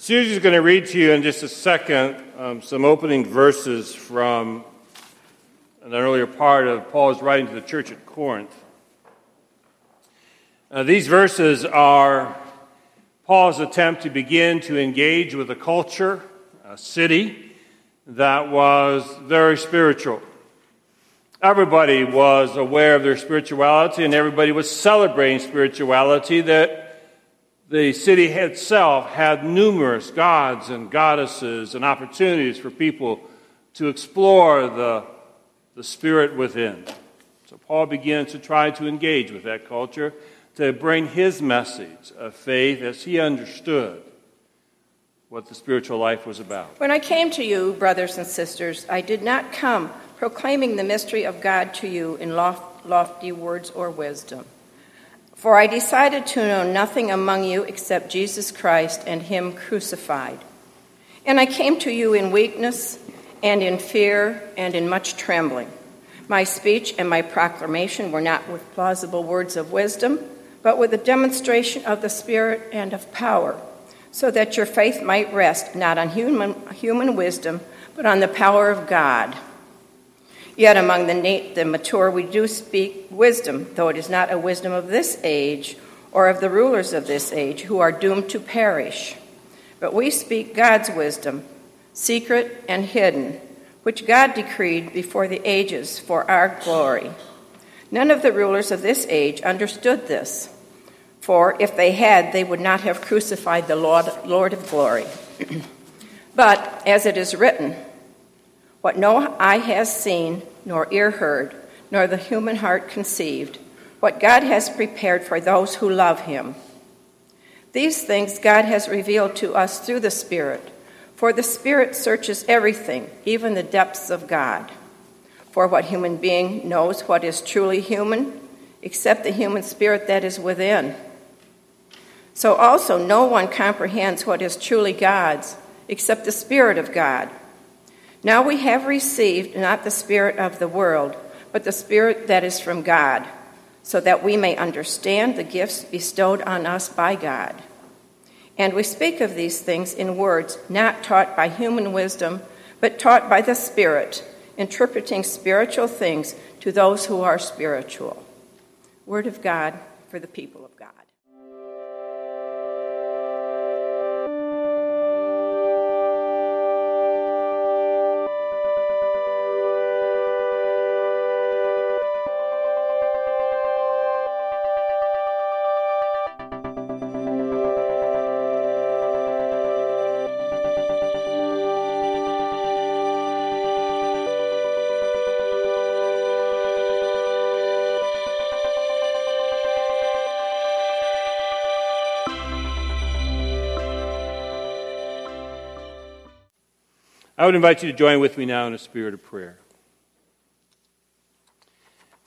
Susie's going to read to you in just a second um, some opening verses from an earlier part of Paul's writing to the church at Corinth. Uh, these verses are Paul's attempt to begin to engage with a culture, a city, that was very spiritual. Everybody was aware of their spirituality, and everybody was celebrating spirituality that the city itself had numerous gods and goddesses and opportunities for people to explore the, the spirit within. So Paul begins to try to engage with that culture to bring his message of faith as he understood what the spiritual life was about. When I came to you, brothers and sisters, I did not come proclaiming the mystery of God to you in lofty words or wisdom. For I decided to know nothing among you except Jesus Christ and Him crucified. And I came to you in weakness and in fear and in much trembling. My speech and my proclamation were not with plausible words of wisdom, but with a demonstration of the Spirit and of power, so that your faith might rest not on human, human wisdom, but on the power of God. Yet among the, the mature we do speak wisdom, though it is not a wisdom of this age or of the rulers of this age who are doomed to perish. But we speak God's wisdom, secret and hidden, which God decreed before the ages for our glory. None of the rulers of this age understood this, for if they had, they would not have crucified the Lord, Lord of glory. but as it is written, what no eye has seen, nor ear heard, nor the human heart conceived, what God has prepared for those who love him. These things God has revealed to us through the Spirit, for the Spirit searches everything, even the depths of God. For what human being knows what is truly human, except the human spirit that is within? So also, no one comprehends what is truly God's, except the Spirit of God. Now we have received not the Spirit of the world, but the Spirit that is from God, so that we may understand the gifts bestowed on us by God. And we speak of these things in words not taught by human wisdom, but taught by the Spirit, interpreting spiritual things to those who are spiritual. Word of God for the people of God. I would invite you to join with me now in a spirit of prayer.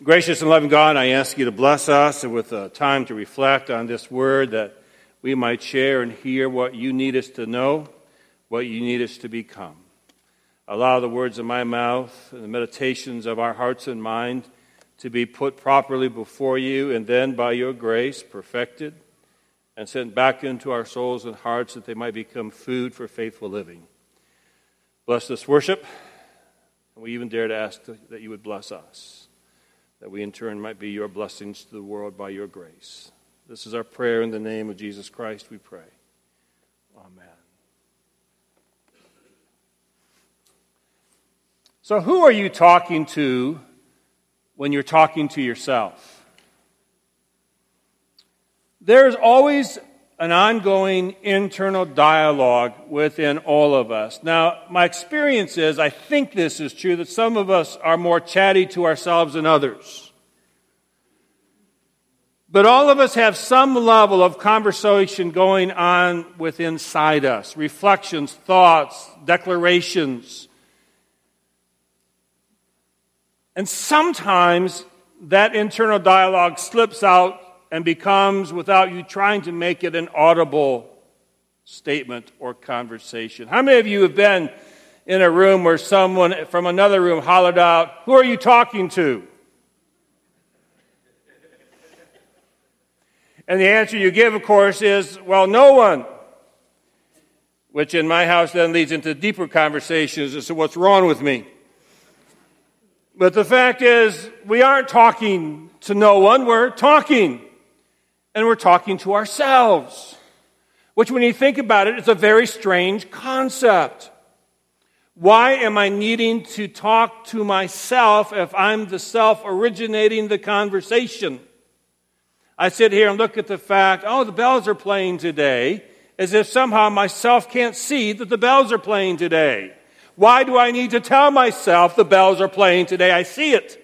Gracious and loving God, I ask you to bless us with a time to reflect on this word that we might share and hear what you need us to know, what you need us to become. Allow the words of my mouth and the meditations of our hearts and mind to be put properly before you, and then by your grace perfected and sent back into our souls and hearts that they might become food for faithful living. Bless this worship. And we even dare to ask that you would bless us, that we in turn might be your blessings to the world by your grace. This is our prayer in the name of Jesus Christ, we pray. Amen. So, who are you talking to when you're talking to yourself? There's always an ongoing internal dialogue within all of us. Now, my experience is, I think this is true, that some of us are more chatty to ourselves than others. But all of us have some level of conversation going on within inside us reflections, thoughts, declarations. And sometimes that internal dialogue slips out and becomes, without you trying to make it an audible statement or conversation. How many of you have been in a room where someone from another room hollered out, Who are you talking to? And the answer you give, of course, is, Well, no one. Which in my house then leads into deeper conversations as to what's wrong with me. But the fact is, we aren't talking to no one, we're talking. And we're talking to ourselves. Which, when you think about it, is a very strange concept. Why am I needing to talk to myself if I'm the self originating the conversation? I sit here and look at the fact, oh, the bells are playing today, as if somehow myself can't see that the bells are playing today. Why do I need to tell myself the bells are playing today? I see it.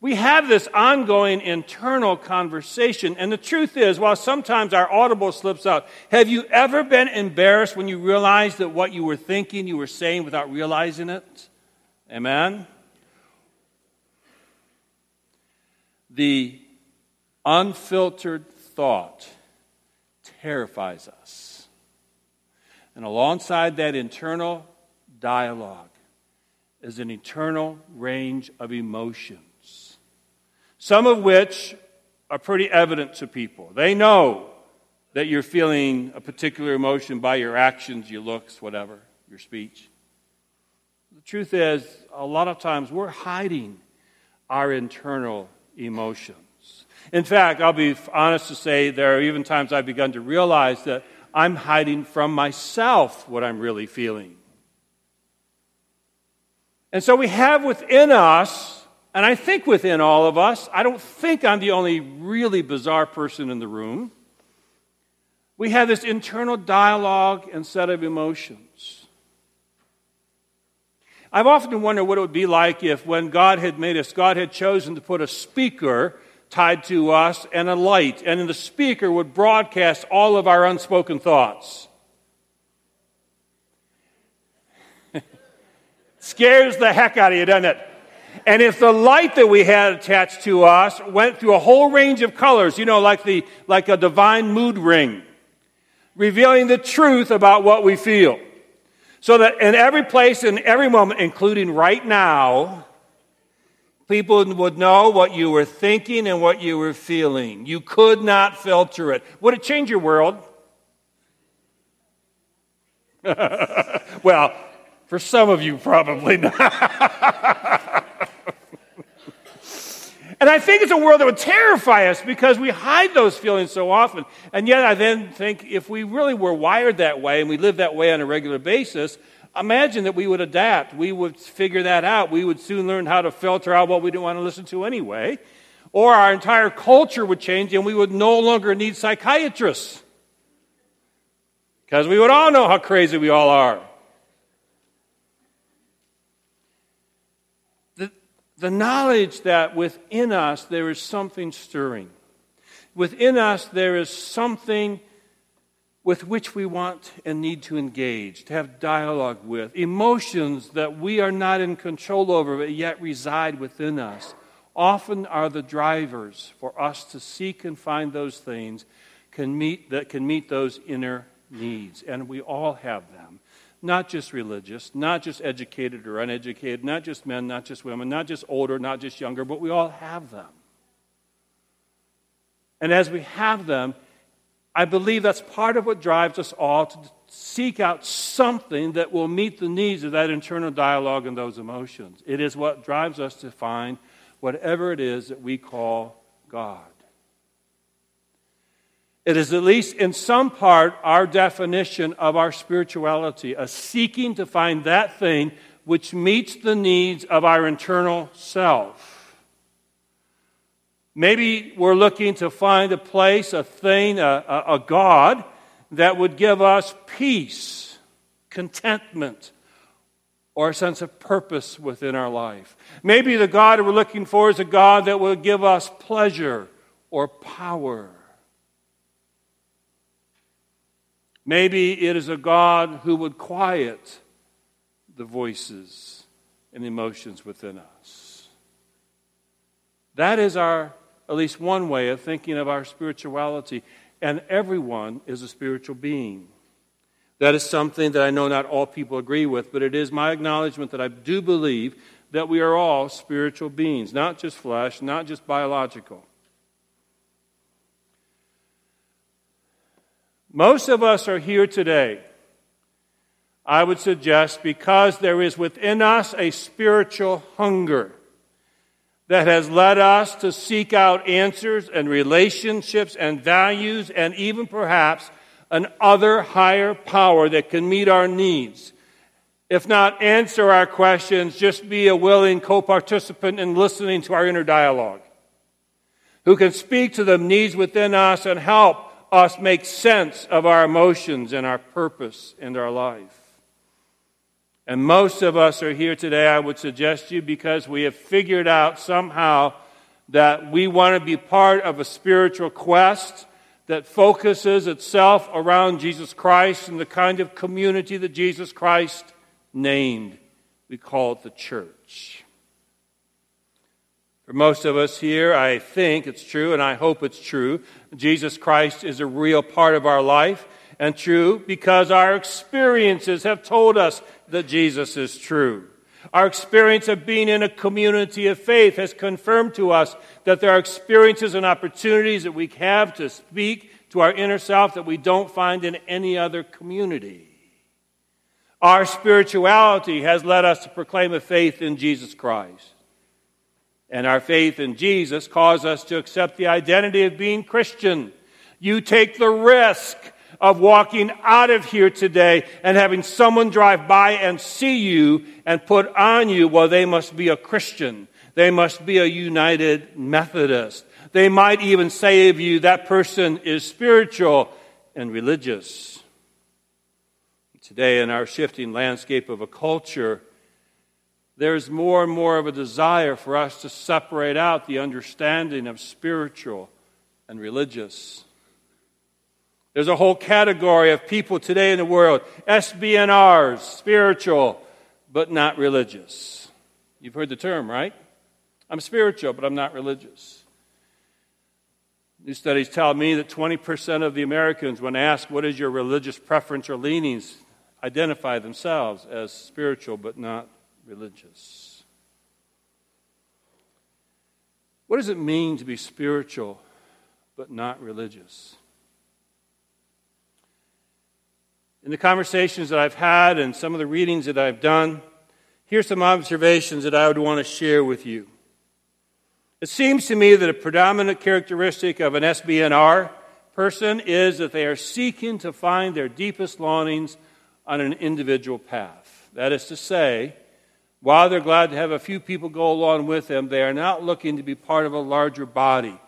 We have this ongoing internal conversation, and the truth is, while sometimes our audible slips out, have you ever been embarrassed when you realized that what you were thinking you were saying without realizing it? Amen? The unfiltered thought terrifies us. And alongside that internal dialogue is an eternal range of emotions some of which are pretty evident to people. They know that you're feeling a particular emotion by your actions, your looks, whatever, your speech. The truth is, a lot of times we're hiding our internal emotions. In fact, I'll be honest to say there are even times I've begun to realize that I'm hiding from myself what I'm really feeling. And so we have within us and I think within all of us, I don't think I'm the only really bizarre person in the room. We have this internal dialogue and set of emotions. I've often wondered what it would be like if, when God had made us, God had chosen to put a speaker tied to us and a light, and the speaker would broadcast all of our unspoken thoughts. Scares the heck out of you, doesn't it? And if the light that we had attached to us went through a whole range of colors, you know, like, the, like a divine mood ring, revealing the truth about what we feel. So that in every place, in every moment, including right now, people would know what you were thinking and what you were feeling. You could not filter it. Would it change your world? well, for some of you, probably not. And I think it's a world that would terrify us because we hide those feelings so often. And yet, I then think if we really were wired that way and we lived that way on a regular basis, imagine that we would adapt. We would figure that out. We would soon learn how to filter out what we didn't want to listen to anyway. Or our entire culture would change and we would no longer need psychiatrists. Because we would all know how crazy we all are. The knowledge that within us there is something stirring. Within us there is something with which we want and need to engage, to have dialogue with, emotions that we are not in control over but yet reside within us, often are the drivers for us to seek and find those things can meet, that can meet those inner needs. And we all have them not just religious, not just educated or uneducated, not just men, not just women, not just older, not just younger, but we all have them. And as we have them, I believe that's part of what drives us all to seek out something that will meet the needs of that internal dialogue and those emotions. It is what drives us to find whatever it is that we call God. It is at least in some part our definition of our spirituality, a seeking to find that thing which meets the needs of our internal self. Maybe we're looking to find a place, a thing, a, a, a God that would give us peace, contentment, or a sense of purpose within our life. Maybe the God we're looking for is a God that will give us pleasure or power. Maybe it is a God who would quiet the voices and emotions within us. That is our, at least one way of thinking of our spirituality. And everyone is a spiritual being. That is something that I know not all people agree with, but it is my acknowledgement that I do believe that we are all spiritual beings, not just flesh, not just biological. Most of us are here today, I would suggest, because there is within us a spiritual hunger that has led us to seek out answers and relationships and values and even perhaps an other higher power that can meet our needs. If not answer our questions, just be a willing co participant in listening to our inner dialogue, who can speak to the needs within us and help us make sense of our emotions and our purpose and our life. And most of us are here today, I would suggest you, because we have figured out somehow that we want to be part of a spiritual quest that focuses itself around Jesus Christ and the kind of community that Jesus Christ named. We call it the church. For most of us here, I think it's true, and I hope it's true. Jesus Christ is a real part of our life, and true because our experiences have told us that Jesus is true. Our experience of being in a community of faith has confirmed to us that there are experiences and opportunities that we have to speak to our inner self that we don't find in any other community. Our spirituality has led us to proclaim a faith in Jesus Christ. And our faith in Jesus cause us to accept the identity of being Christian. You take the risk of walking out of here today and having someone drive by and see you and put on you, well, they must be a Christian. They must be a United Methodist. They might even say of you, that person is spiritual and religious. Today, in our shifting landscape of a culture, there's more and more of a desire for us to separate out the understanding of spiritual and religious. There's a whole category of people today in the world, SBNRs, spiritual, but not religious. You've heard the term, right? I'm spiritual, but I'm not religious. New studies tell me that 20% of the Americans, when asked what is your religious preference or leanings, identify themselves as spiritual but not religious. What does it mean to be spiritual but not religious? In the conversations that I've had and some of the readings that I've done, here's some observations that I would want to share with you. It seems to me that a predominant characteristic of an SBNR person is that they are seeking to find their deepest longings on an individual path. That is to say, while they're glad to have a few people go along with them, they are not looking to be part of a larger body.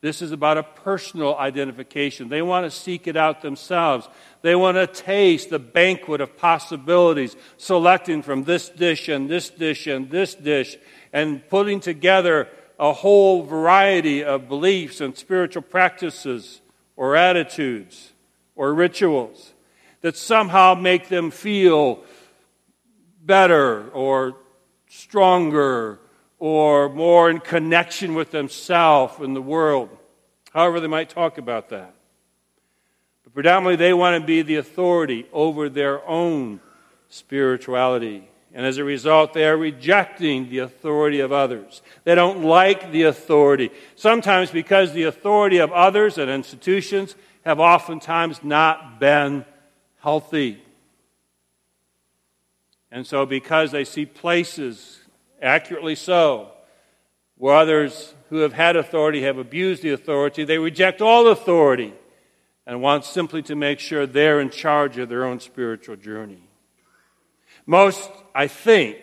This is about a personal identification. They want to seek it out themselves. They want to taste the banquet of possibilities, selecting from this dish and this dish and this dish, and putting together a whole variety of beliefs and spiritual practices or attitudes or rituals that somehow make them feel better or stronger or more in connection with themselves and the world. However, they might talk about that. But predominantly, they want to be the authority over their own spirituality. And as a result, they are rejecting the authority of others. They don't like the authority. Sometimes because the authority of others and institutions have oftentimes not been healthy. And so, because they see places accurately so, where others who have had authority have abused the authority. They reject all authority and want simply to make sure they're in charge of their own spiritual journey. Most, I think,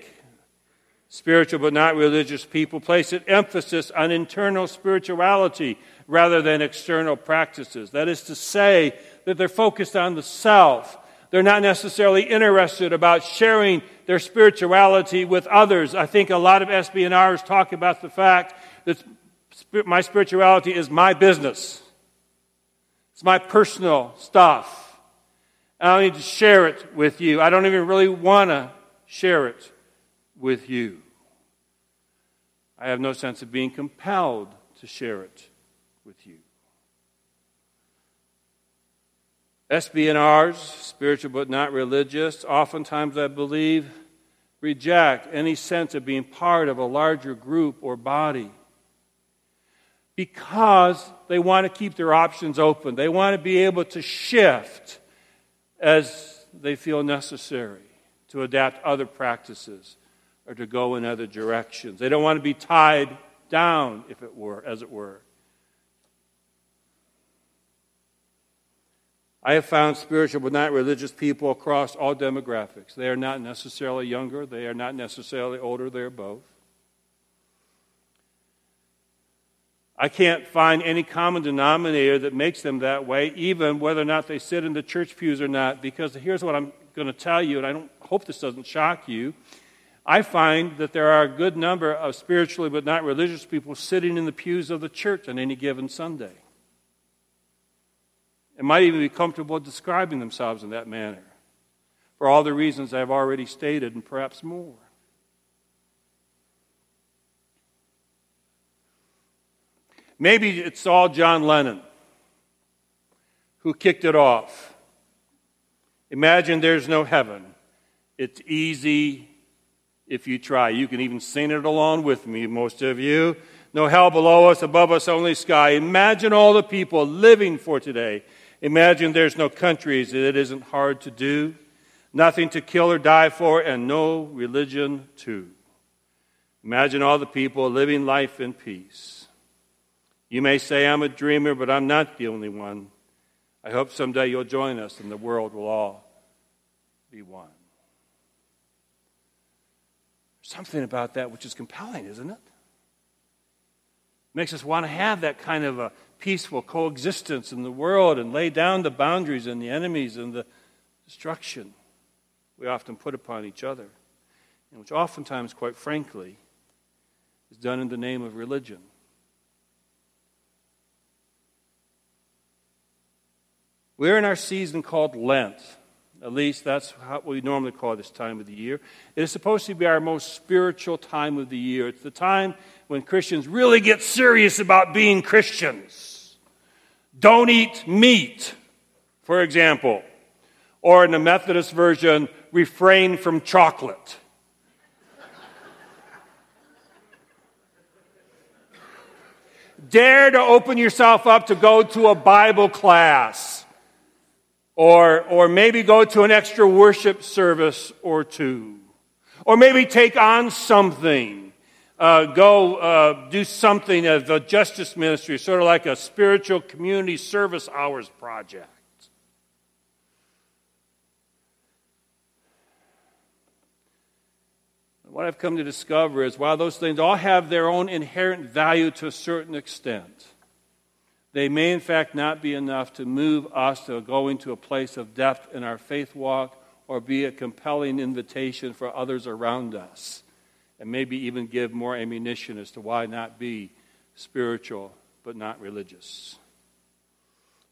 spiritual but not religious people place an emphasis on internal spirituality rather than external practices. That is to say, that they're focused on the self they're not necessarily interested about sharing their spirituality with others. I think a lot of SBNRs talk about the fact that my spirituality is my business. It's my personal stuff. I don't need to share it with you. I don't even really want to share it with you. I have no sense of being compelled to share it with you. SBNRs, spiritual but not religious, oftentimes I believe reject any sense of being part of a larger group or body because they want to keep their options open. They want to be able to shift as they feel necessary to adapt other practices or to go in other directions. They don't want to be tied down, if it were, as it were. I have found spiritual but not religious people across all demographics. They are not necessarily younger, they are not necessarily older, they are both. I can't find any common denominator that makes them that way, even whether or not they sit in the church pews or not, because here's what I'm going to tell you, and I don't hope this doesn't shock you. I find that there are a good number of spiritually but not religious people sitting in the pews of the church on any given Sunday. And might even be comfortable describing themselves in that manner for all the reasons I've already stated and perhaps more. Maybe it's all John Lennon who kicked it off. Imagine there's no heaven. It's easy if you try. You can even sing it along with me, most of you. No hell below us, above us only sky. Imagine all the people living for today. Imagine there's no countries that it isn't hard to do, nothing to kill or die for, and no religion too. Imagine all the people living life in peace. You may say I'm a dreamer, but I'm not the only one. I hope someday you'll join us and the world will all be one. Something about that which is compelling, isn't it? Makes us want to have that kind of a peaceful coexistence in the world and lay down the boundaries and the enemies and the destruction we often put upon each other, and which oftentimes, quite frankly, is done in the name of religion. We're in our season called Lent. At least that's what we normally call this time of the year. It is supposed to be our most spiritual time of the year. It's the time when Christians really get serious about being Christians. Don't eat meat, for example. Or in the Methodist version, refrain from chocolate. Dare to open yourself up to go to a Bible class or, or maybe go to an extra worship service or two. Or maybe take on something. Uh, go uh, do something of the justice ministry, sort of like a spiritual community service hours project. What I've come to discover is while those things all have their own inherent value to a certain extent, they may, in fact, not be enough to move us to go into a place of depth in our faith walk or be a compelling invitation for others around us, and maybe even give more ammunition as to why not be spiritual but not religious.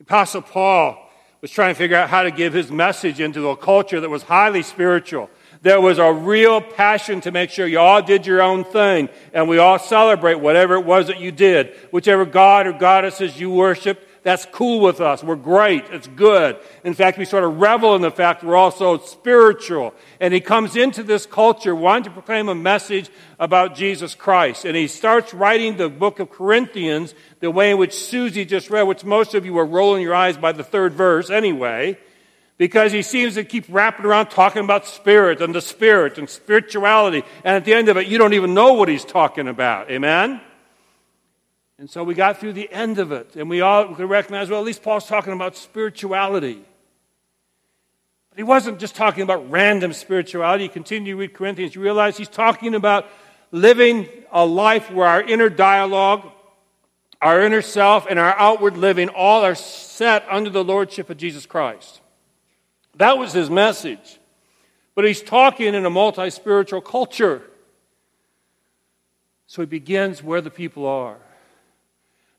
Apostle Paul was trying to figure out how to give his message into a culture that was highly spiritual there was a real passion to make sure you all did your own thing and we all celebrate whatever it was that you did. Whichever god or goddesses you worshiped, that's cool with us. We're great. It's good. In fact, we sort of revel in the fact we're also spiritual. And he comes into this culture wanting to proclaim a message about Jesus Christ. And he starts writing the book of Corinthians the way in which Susie just read, which most of you were rolling your eyes by the third verse anyway because he seems to keep wrapping around talking about spirit and the spirit and spirituality. And at the end of it, you don't even know what he's talking about. Amen? And so we got through the end of it, and we all could recognize, well, at least Paul's talking about spirituality. But he wasn't just talking about random spirituality. You continue to read Corinthians, you realize he's talking about living a life where our inner dialogue, our inner self, and our outward living all are set under the lordship of Jesus Christ. That was his message. But he's talking in a multi spiritual culture. So he begins where the people are.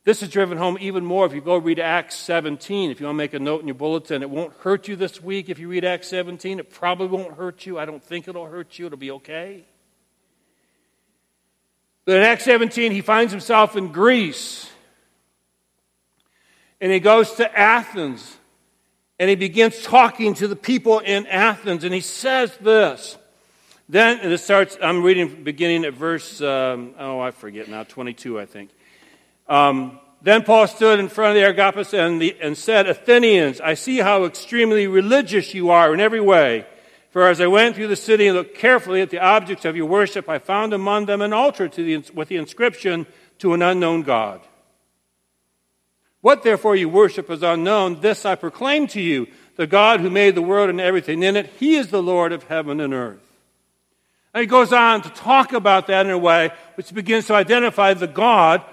This is driven home even more if you go read Acts 17. If you want to make a note in your bulletin, it won't hurt you this week if you read Acts 17. It probably won't hurt you. I don't think it'll hurt you. It'll be okay. But in Acts 17, he finds himself in Greece. And he goes to Athens. And he begins talking to the people in Athens, and he says this. Then it starts, I'm reading beginning at verse, um, oh, I forget now, 22, I think. Um, then Paul stood in front of the Areopagus and, the, and said, Athenians, I see how extremely religious you are in every way. For as I went through the city and looked carefully at the objects of your worship, I found among them an altar the, with the inscription, To an unknown God. What therefore you worship is unknown, this I proclaim to you the God who made the world and everything in it, he is the Lord of heaven and earth. And he goes on to talk about that in a way which begins to identify the God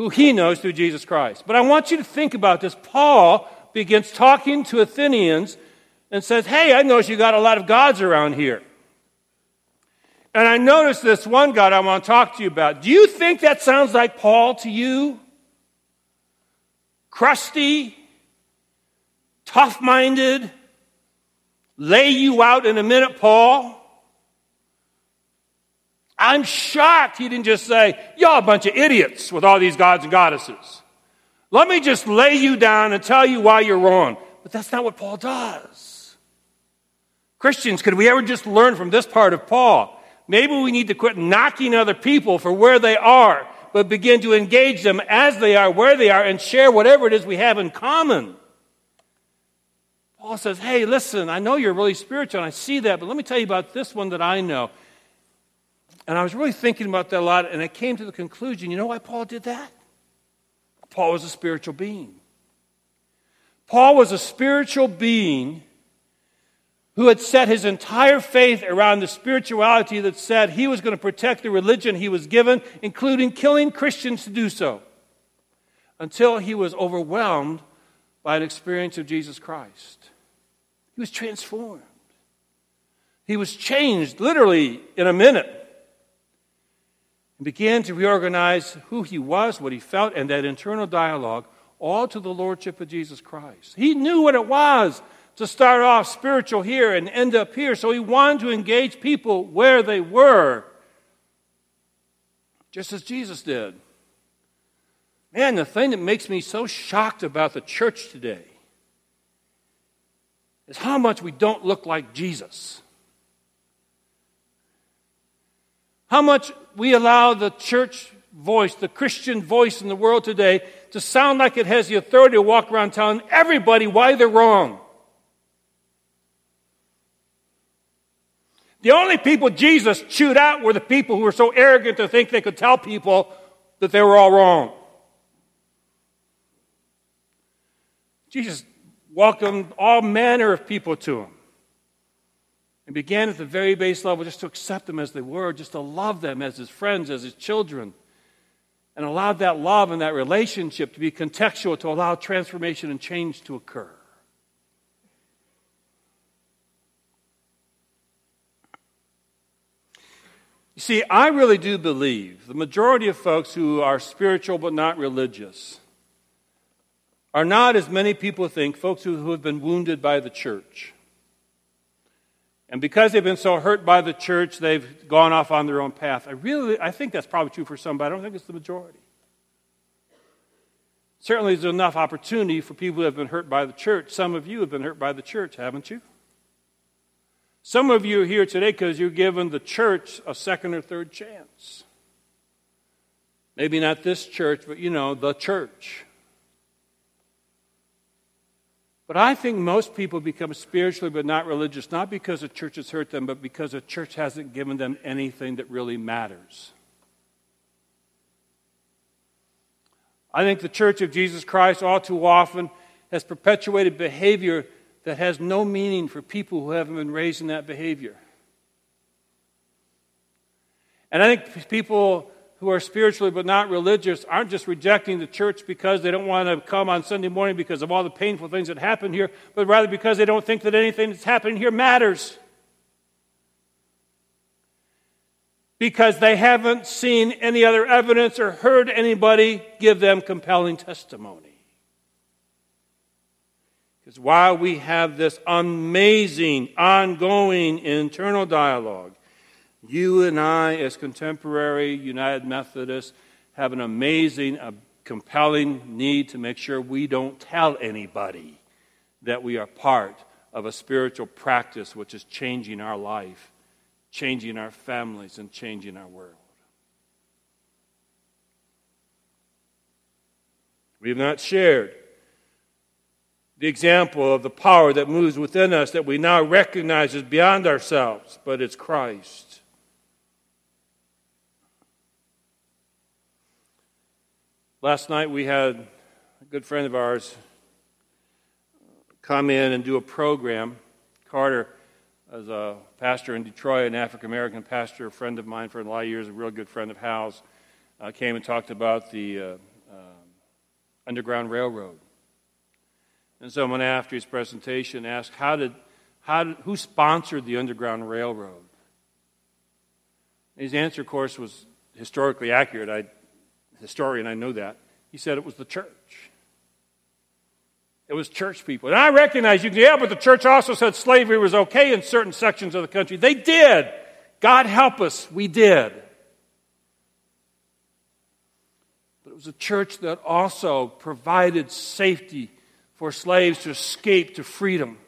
who he knows through Jesus Christ. But I want you to think about this. Paul begins talking to Athenians and says, Hey, I notice you got a lot of gods around here. And I noticed this one God I want to talk to you about. Do you think that sounds like Paul to you? Crusty, tough minded, lay you out in a minute, Paul? I'm shocked he didn't just say, Y'all a bunch of idiots with all these gods and goddesses. Let me just lay you down and tell you why you're wrong. But that's not what Paul does. Christians, could we ever just learn from this part of Paul? Maybe we need to quit knocking other people for where they are, but begin to engage them as they are, where they are, and share whatever it is we have in common. Paul says, Hey, listen, I know you're really spiritual, and I see that, but let me tell you about this one that I know. And I was really thinking about that a lot, and I came to the conclusion you know why Paul did that? Paul was a spiritual being. Paul was a spiritual being who had set his entire faith around the spirituality that said he was going to protect the religion he was given, including killing Christians to do so, until he was overwhelmed by an experience of Jesus Christ. He was transformed. He was changed literally in a minute and began to reorganize who he was, what he felt, and that internal dialogue, all to the Lordship of Jesus Christ. He knew what it was to start off spiritual here and end up here, so he wanted to engage people where they were, just as Jesus did. Man, the thing that makes me so shocked about the church today is how much we don't look like Jesus. How much we allow the church voice, the Christian voice in the world today, to sound like it has the authority to walk around telling everybody why they're wrong. The only people Jesus chewed out were the people who were so arrogant to think they could tell people that they were all wrong. Jesus welcomed all manner of people to him and began at the very base level just to accept them as they were, just to love them as his friends, as his children, and allowed that love and that relationship to be contextual to allow transformation and change to occur. You see, I really do believe the majority of folks who are spiritual but not religious are not, as many people think, folks who, who have been wounded by the church. And because they've been so hurt by the church, they've gone off on their own path. I really, I think that's probably true for some, but I don't think it's the majority. Certainly, there's enough opportunity for people who have been hurt by the church. Some of you have been hurt by the church, haven't you? Some of you are here today because you're given the church a second or third chance. Maybe not this church, but you know, the church. But I think most people become spiritually but not religious, not because the church has hurt them, but because the church hasn't given them anything that really matters. I think the church of Jesus Christ all too often has perpetuated behavior that has no meaning for people who haven't been raised in that behavior. And I think people who are spiritually but not religious aren't just rejecting the church because they don't want to come on Sunday morning because of all the painful things that happen here, but rather because they don't think that anything that's happening here matters. Because they haven't seen any other evidence or heard anybody give them compelling testimony. Because while we have this amazing, ongoing internal dialogue, you and I, as contemporary United Methodists, have an amazing, a compelling need to make sure we don't tell anybody that we are part of a spiritual practice which is changing our life, changing our families, and changing our world. We have not shared the example of the power that moves within us that we now recognize is beyond ourselves, but it's Christ. Last night we had a good friend of ours come in and do a program. Carter, as a pastor in Detroit, an African American pastor, a friend of mine for a lot of years, a real good friend of Hal's, uh, came and talked about the uh, uh, Underground Railroad. And someone after his presentation asked, "How did, how did, who sponsored the Underground Railroad?" His answer, of course, was historically accurate. I, historian, I know that. He said it was the church. It was church people. And I recognize you yeah, but the church also said slavery was okay in certain sections of the country. They did. God help us, we did. But it was a church that also provided safety for slaves to escape to freedom.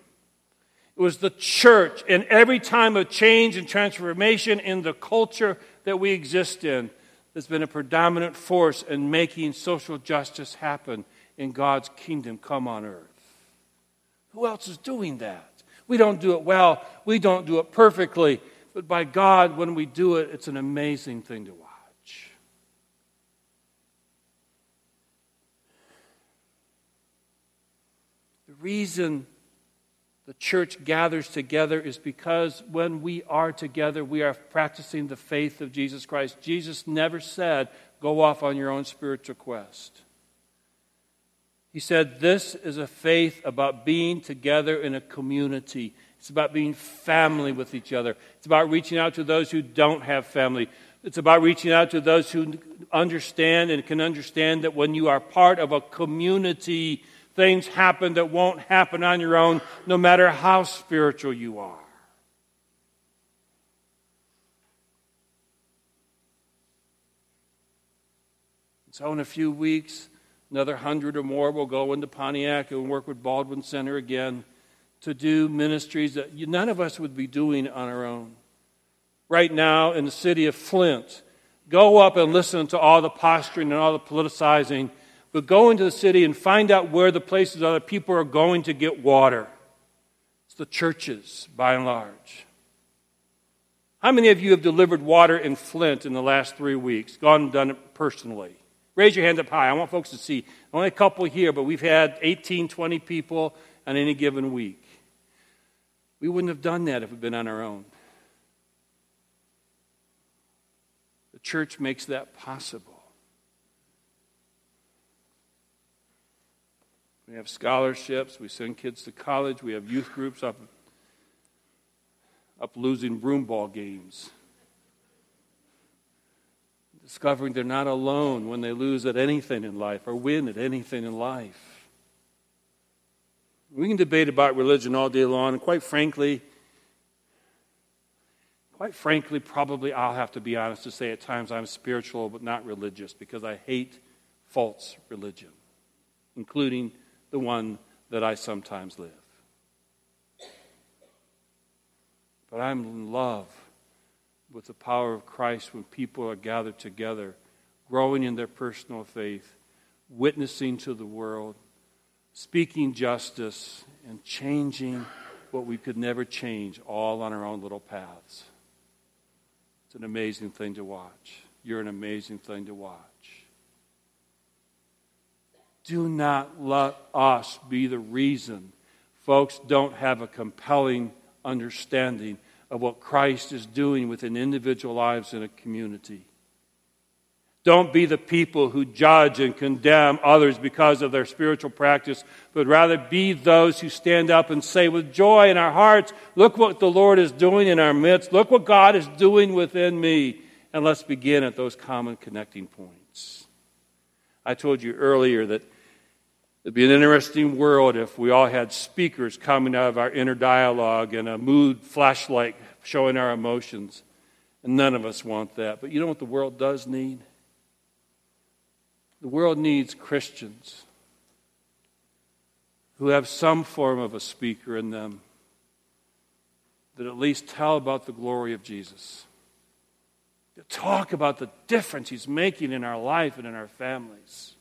It was the church, and every time of change and transformation in the culture that we exist in, that's been a predominant force in making social justice happen in God's kingdom come on earth. Who else is doing that? We don't do it well, we don't do it perfectly, but by God, when we do it, it's an amazing thing to watch. The reason the church gathers together is because when we are together, we are practicing the faith of Jesus Christ. Jesus never said, Go off on your own spiritual quest. He said, This is a faith about being together in a community. It's about being family with each other. It's about reaching out to those who don't have family. It's about reaching out to those who understand and can understand that when you are part of a community, things happen that won't happen on your own, no matter how spiritual you are. So, in a few weeks, Another hundred or more will go into Pontiac and work with Baldwin Center again to do ministries that none of us would be doing on our own. Right now, in the city of Flint, go up and listen to all the posturing and all the politicizing, but go into the city and find out where the places are that people are going to get water. It's the churches, by and large. How many of you have delivered water in Flint in the last three weeks? Gone and done it personally? Raise your hand up high. I want folks to see. Only a couple here, but we've had 18, 20 people on any given week. We wouldn't have done that if we'd been on our own. The church makes that possible. We have scholarships. We send kids to college. We have youth groups up, up losing broomball games discovering they're not alone when they lose at anything in life or win at anything in life. We can debate about religion all day long, and quite frankly, quite frankly, probably I'll have to be honest to say at times I'm spiritual but not religious because I hate false religion, including the one that I sometimes live. But I'm in love with the power of Christ when people are gathered together, growing in their personal faith, witnessing to the world, speaking justice, and changing what we could never change all on our own little paths. It's an amazing thing to watch. You're an amazing thing to watch. Do not let us be the reason folks don't have a compelling understanding of what Christ is doing within individual lives in a community. Don't be the people who judge and condemn others because of their spiritual practice, but rather be those who stand up and say with joy in our hearts, Look what the Lord is doing in our midst. Look what God is doing within me. And let's begin at those common connecting points. I told you earlier that It'd be an interesting world if we all had speakers coming out of our inner dialogue and a mood flashlight showing our emotions. And none of us want that. But you know what the world does need? The world needs Christians who have some form of a speaker in them that at least tell about the glory of Jesus. To talk about the difference he's making in our life and in our families.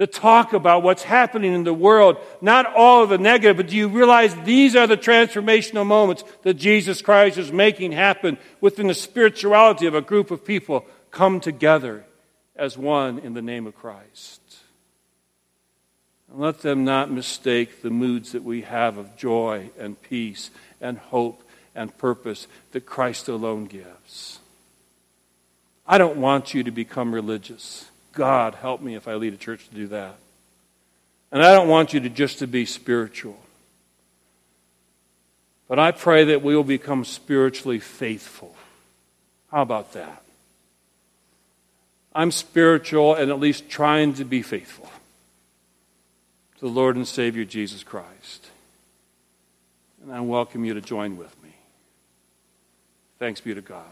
To talk about what's happening in the world, not all of the negative, but do you realize these are the transformational moments that Jesus Christ is making happen within the spirituality of a group of people come together as one in the name of Christ? And let them not mistake the moods that we have of joy and peace and hope and purpose that Christ alone gives. I don't want you to become religious. God, help me if I lead a church to do that. And I don't want you to just to be spiritual. But I pray that we will become spiritually faithful. How about that? I'm spiritual and at least trying to be faithful to the Lord and Savior Jesus Christ. And I welcome you to join with me. Thanks be to God.